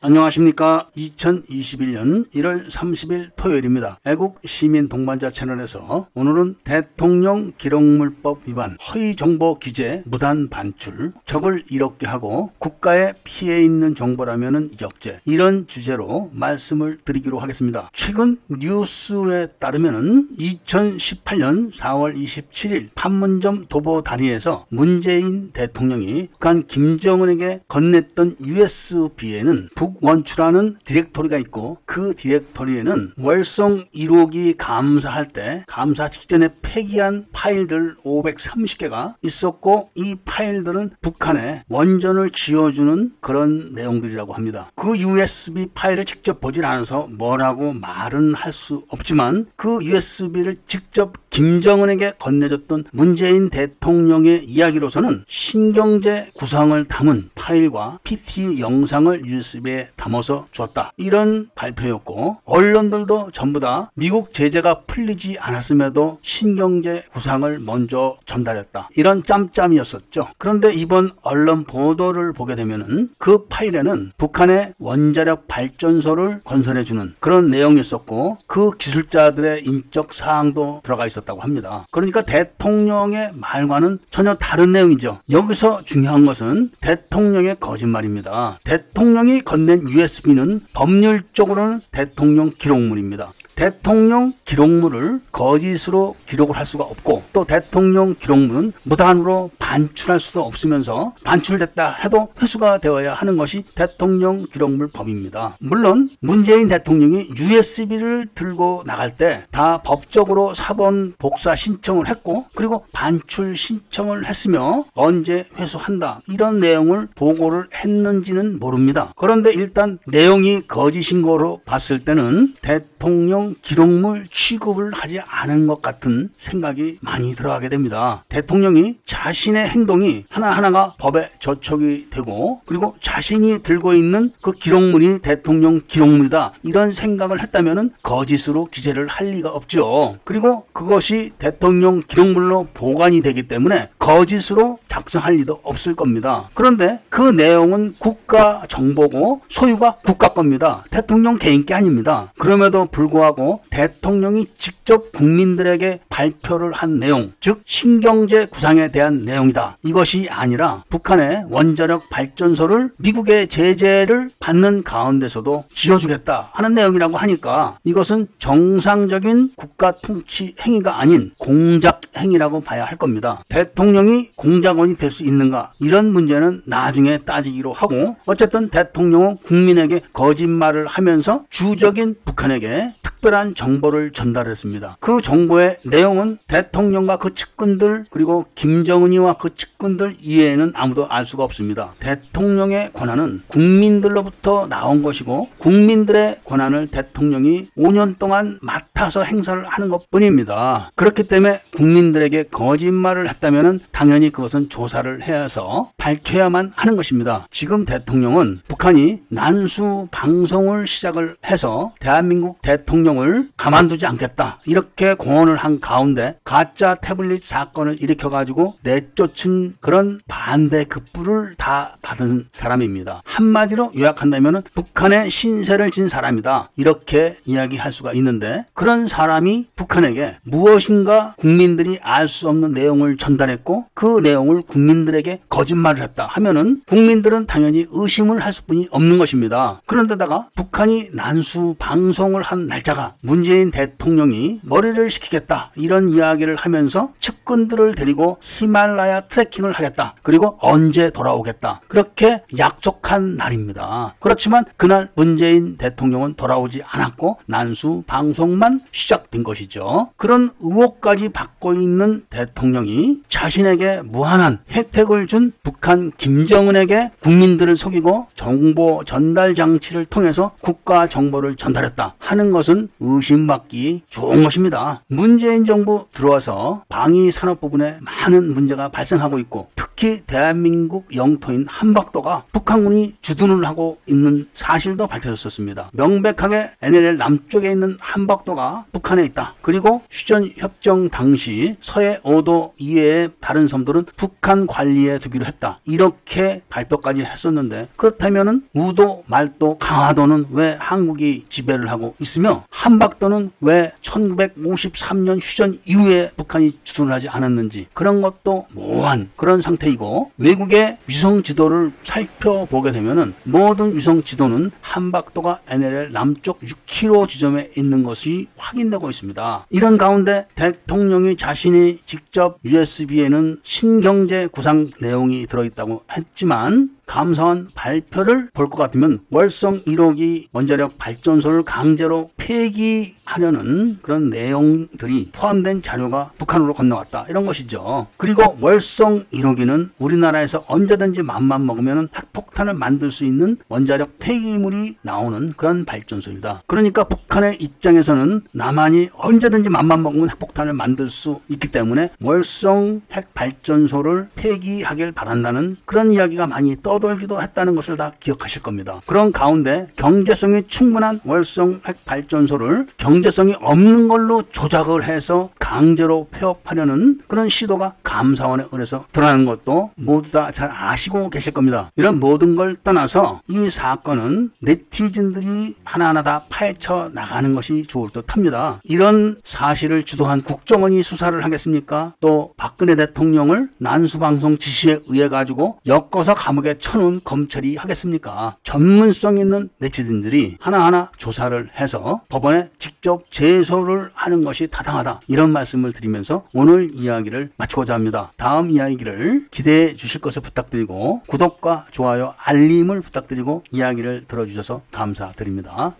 안녕하십니까. 2021년 1월 30일 토요일입니다. 애국 시민 동반자 채널에서 오늘은 대통령 기록물법 위반, 허위 정보 기재, 무단 반출, 적을 이롭게 하고 국가에 피해 있는 정보라면은 역제 이런 주제로 말씀을 드리기로 하겠습니다. 최근 뉴스에 따르면은 2018년 4월 27일 판문점 도보 다리에서 문재인 대통령이 북한 김정은에게 건넸던 USB에는 북 원추라는 디렉토리가 있고 그 디렉토리에는 월성 1호기 감사할 때 감사 직전에 폐기한 파일들 530개가 있었고 이 파일들은 북한에 원전을 지어주는 그런 내용들이라고 합니다. 그 USB 파일을 직접 보질 않아서 뭐라고 말은 할 수 없지만 그 USB를 직접 김정은에게 건네줬던 문재인 대통령의 이야기로서는 신경제 구성을 담은 파일과 PT 영상을 USB에 담아서 주었다. 이런 발표였고 언론들도 전부 다 미국 제재가 풀리지 않았음에도 신경제 구상을 먼저 전달했다. 이런 짬짬이었었죠. 그런데 이번 언론 보도를 보게 되면은 그 파일에는 북한의 원자력 발전소를 건설해주는 그런 내용이 있었고 그 기술자들의 인적 사항도 들어가 있었다 고 합니다. 그러니까 대통령의 말과는 전혀 다른 내용이죠. 여기서 중요한 것은 대통령의 거짓말입니다. 대통령이 건넨 USB는 법률적으로는 대통령 기록물입니다. 대통령 기록물을 거짓으로 기록을 할 수가 없고 또 대통령 기록물은 무단으로 반출할 수도 없으면서 반출됐다 해도 회수가 되어야 하는 것이 대통령 기록물 법입니다. 물론 문재인 대통령이 USB를 들고 나갈 때 다 법적으로 사본 복사 신청을 했고 그리고 반출 신청을 했으며 언제 회수한다 이런 내용을 보고를 했는지는 모릅니다. 그런데 일단 내용이 거짓인 거로 봤을 때는 대통령 기록물 취급을 하지 않은 것 같은 생각이 많이 들어가게 됩니다. 대통령이 자신의 행동이 하나하나가 법에 저촉이 되고 그리고 자신이 들고 있는 그 기록물이 대통령 기록물이다 이런 생각을 했다면 거짓으로 기재를 할 리가 없죠. 그리고 그것이 대통령 기록물로 보관이 되기 때문에 거짓으로 작성할 리도 없을 겁니다. 그런데 그 내용은 국가 정보고 소유가 국가 겁니다. 대통령 개인 게 아닙니다. 그럼에도 불구하고 대통령이 직접 국민들에게 발표를 한 내용, 즉 신경제 구상에 대한 내용이다. 이것이 아니라 북한의 원자력 발전소를 미국의 제재를 받는 가운데서도 지어주겠다 하는 내용이라고 하니까 이것은 정상적인 국가 통치 행위가 아닌 공작 행위라고 봐야 할 겁니다. 대통령 이 공작원이 될 수 있는가? 이런 문제는 나중에 따지기로 하고 어쨌든 대통령은 국민에게 거짓말을 하면서 주적인 북한에게 특별한 정보를 전달했습니다. 그 정보의 내용은 대통령과 그 측근들 그리고 김정은이와 그 측근들 이외에는 아무도 알 수가 없습니다. 대통령의 권한은 국민들로부터 나온 것이고 국민들의 권한을 대통령이 5년 동안 맡아서 행사를 하는 것 뿐입니다. 그렇기 때문에 국민들에게 거짓말을 했다면 당연히 그것은 조사를 해서 밝혀야만 하는 것입니다. 지금 대통령은 북한이 난수 방송을 시작을 해서 대한민국 대통령 을 가만두지 않겠다. 이렇게 공언을 한 가운데 가짜 태블릿 사건을 일으켜가지고 내쫓은 그런 반대 급부를 다 받은 사람입니다. 한마디로 요약한다면 북한의 신세를 진 사람이다. 이렇게 이야기할 수가 있는데 그런 사람이 북한에게 무엇인가 국민들이 알 수 없는 내용을 전달했고 그 내용을 국민들에게 거짓말을 했다 하면은 국민들은 당연히 의심을 할 수뿐이 없는 것입니다. 그런데다가 북한이 난수 방송을 한 날짜가 문재인 대통령이 머리를 식히겠다 이런 이야기를 하면서 측근들을 데리고 히말라야 트레킹을 하겠다 그리고 언제 돌아오겠다 그렇게 약속한 날입니다. 그렇지만 그날 문재인 대통령은 돌아오지 않았고 난수 방송만 시작된 것이죠. 그런 의혹까지 받고 있는 대통령이 자신에게 무한한 혜택을 준 북한 김정은에게 국민들을 속이고 정보 전달 장치를 통해서 국가 정보를 전달했다 하는 것은 의심받기 좋은 것입니다. 문재인 정부 들어와서 방위 산업 부분에 많은 문제가 발생하고 있고 특히 대한민국 영토인 한박도가 북한군이 주둔을 하고 있는 사실도 밝혀졌었습니다. 명백하게 NLL 남쪽에 있는 한박도가 북한에 있다. 그리고 휴전 협정 당시 서해 5도 이외의 다른 섬들은 북한 관리에 두기로 했다. 이렇게 발표까지 했었는데 그렇다면은 우도, 말도, 강화도는 왜 한국이 지배를 하고 있으며 한박도는 왜 1953년 휴전 이후에 북한이 주둔을 하지 않았는지 그런 것도 모호한 그런 상태 이고 외국의 위성 지도를 살펴보게 되면은 모든 위성 지도는 한박도가 NLL 남쪽 6km 지점에 있는 것이 확인되고 있습니다. 이런 가운데 대통령이 자신이 직접 USB에는 신경제 구상 내용이 들어있다고 했지만 감사원 발표를 볼 것 같으면 월성 1호기 원자력 발전소를 강제로 폐기하려는 그런 내용들이 포함된 자료가 북한으로 건너왔다. 이런 것이죠. 그리고 월성 1호기는 우리나라에서 언제든지 맘만 먹으면 핵폭탄을 만들 수 있는 원자력 폐기물이 나오는 그런 발전소이다. 그러니까 북한의 입장에서는 남한이 언제든지 맘만 먹으면 핵폭탄을 만들 수 있기 때문에 월성 핵 발전소를 폐기하길 바란다는 그런 이야기가 많이 떠 돌기도 했다는 것을 다 기억하실 겁니다. 그런 가운데 경제성이 충분한 월성 핵 발전소를 경제성이 없는 걸로 조작을 해서 강제로 폐업하려는 그런 시도가 감사원에 의해서 드러나는 것도 모두 다 잘 아시고 계실 겁니다. 이런 모든 걸 떠나서 이 사건은 네티즌들이 하나하나 다 파헤쳐 나가는 것이 좋을 듯 합니다. 이런 사실을 주도한 국정원이 수사를 하겠습니까? 또 박근혜 대통령을 난수방송 지시에 의해 가지고 엮어서 감옥에 쳐놓은 검찰이 하겠습니까? 전문성 있는 네티즌들이 하나하나 조사를 해서 법원에 직접 제소를 하는 것이 타당하다. 이런 말씀을 드리면서 오늘 이야기를 마치고자 합니다. 다음 이야기를 기대해 주실 것을 부탁드리고 구독과 좋아요, 알림을 부탁드리고 이야기를 들어주셔서 감사드립니다.